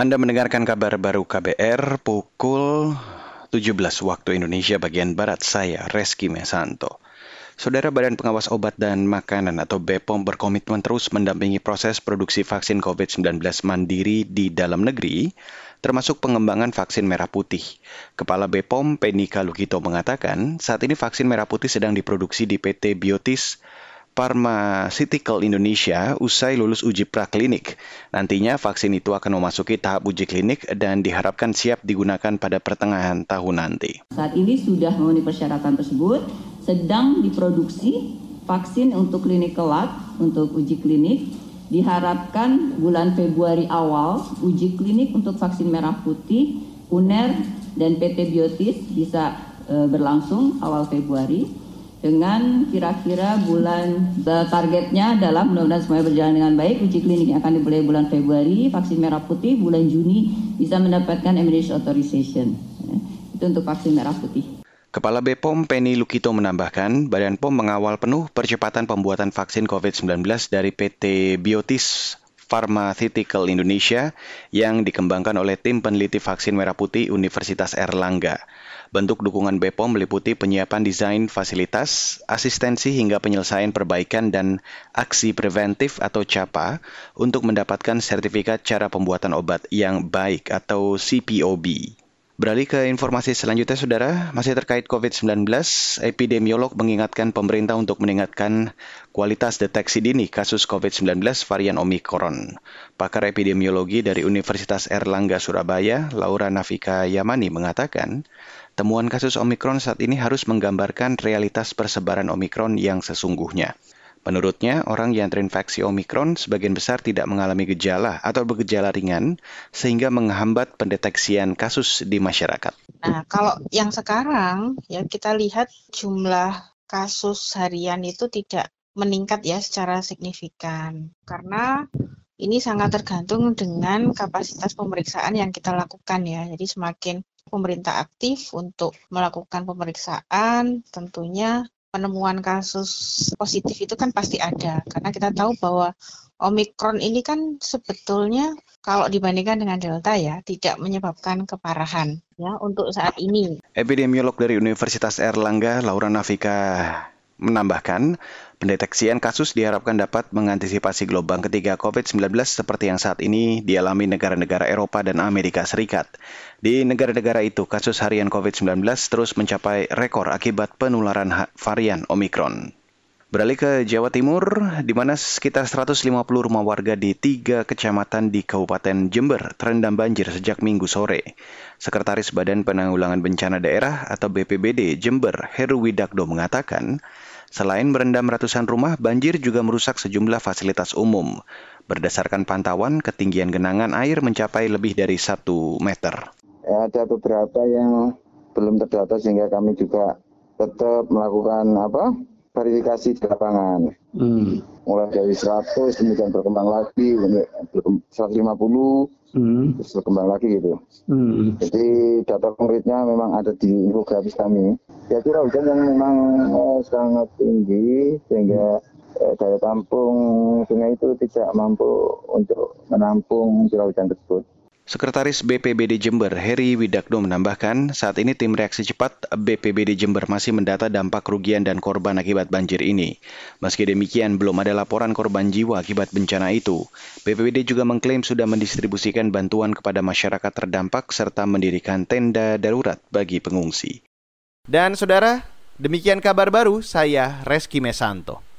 Anda mendengarkan kabar baru KBR pukul 17 waktu Indonesia bagian Barat saya, Reski Mesanto. Saudara Badan Pengawas Obat dan Makanan atau BPOM berkomitmen terus mendampingi proses produksi vaksin COVID-19 mandiri di dalam negeri, termasuk pengembangan vaksin merah putih. Kepala BPOM Penny Kalukito mengatakan, saat ini vaksin merah putih sedang diproduksi di PT Biotis Pharmaceutical Indonesia usai lulus uji praklinik. Nantinya vaksin itu akan memasuki tahap uji klinik dan diharapkan siap digunakan pada pertengahan tahun nanti. Saat ini sudah memenuhi persyaratan tersebut, sedang diproduksi vaksin untuk clinical lot untuk uji klinik. Diharapkan bulan Februari awal uji klinik untuk vaksin merah putih, UNER, dan PT Biotis bisa e, berlangsung awal Februari dengan kira-kira bulan targetnya adalah mudah-mudahan semuanya berjalan dengan baik. Uji kliniknya akan dimulai bulan Februari vaksin merah putih bulan Juni bisa mendapatkan emergency authorization. Ya, itu untuk vaksin merah putih. Kepala BPOM Penny Lukito menambahkan, Badan POM mengawal penuh percepatan pembuatan vaksin COVID-19 dari PT Biotis Pharmaceutical Indonesia yang dikembangkan oleh tim peneliti vaksin merah putih Universitas Erlangga. Bentuk dukungan BPOM meliputi penyiapan desain fasilitas, asistensi hingga penyelesaian perbaikan dan aksi preventif atau CAPA untuk mendapatkan sertifikat cara pembuatan obat yang baik atau CPOB. Beralih ke informasi selanjutnya, Saudara, masih terkait COVID-19, epidemiolog mengingatkan pemerintah untuk meningkatkan kualitas deteksi dini kasus COVID-19 varian Omikron. Pakar epidemiologi dari Universitas Erlangga Surabaya, Laura Nafika Yamani mengatakan, temuan kasus Omikron saat ini harus menggambarkan realitas persebaran Omikron yang sesungguhnya. Menurutnya, orang yang terinfeksi Omikron sebagian besar tidak mengalami gejala atau bergejala ringan sehingga menghambat pendeteksian kasus di masyarakat. Nah, kalau yang sekarang ya kita lihat jumlah kasus harian itu tidak meningkat ya secara signifikan karena ini sangat tergantung dengan kapasitas pemeriksaan yang kita lakukan ya. Jadi semakin pemerintah aktif untuk melakukan pemeriksaan, tentunya penemuan kasus positif itu kan pasti ada karena kita tahu bahwa Omikron ini kan sebetulnya kalau dibandingkan dengan Delta ya tidak menyebabkan keparahan ya untuk saat ini. Epidemiolog dari Universitas Erlangga Laura Nafika menambahkan, pendeteksian kasus diharapkan dapat mengantisipasi gelombang ketiga COVID-19 seperti yang saat ini dialami negara-negara Eropa dan Amerika Serikat. Di negara-negara itu, kasus harian COVID-19 terus mencapai rekor akibat penularan varian Omikron. Beralih ke Jawa Timur, di mana sekitar 150 rumah warga di tiga kecamatan di Kabupaten Jember terendam banjir sejak minggu sore. Sekretaris Badan Penanggulangan Bencana Daerah atau BPBD Jember, Heru Widakdo mengatakan, Selain merendam ratusan rumah, banjir juga merusak sejumlah fasilitas umum. Berdasarkan pantauan, ketinggian genangan air mencapai lebih dari satu meter. Ya, ada beberapa yang belum terdata sehingga kami juga tetap melakukan apa verifikasi di lapangan. Hmm. Mulai dari 100, kemudian berkembang lagi, 150, hmm. terus berkembang lagi gitu. Hmm. Jadi data konkretnya memang ada di infografis kami. Ya curah hujan yang memang eh, sangat tinggi sehingga eh, daya tampung sungai itu tidak mampu untuk menampung curah hujan tersebut. Sekretaris BPBD Jember Heri Widakdo menambahkan, saat ini tim reaksi cepat BPBD Jember masih mendata dampak kerugian dan korban akibat banjir ini. Meski demikian, belum ada laporan korban jiwa akibat bencana itu. BPBD juga mengklaim sudah mendistribusikan bantuan kepada masyarakat terdampak serta mendirikan tenda darurat bagi pengungsi. Dan saudara, demikian kabar baru saya Reski Mesanto.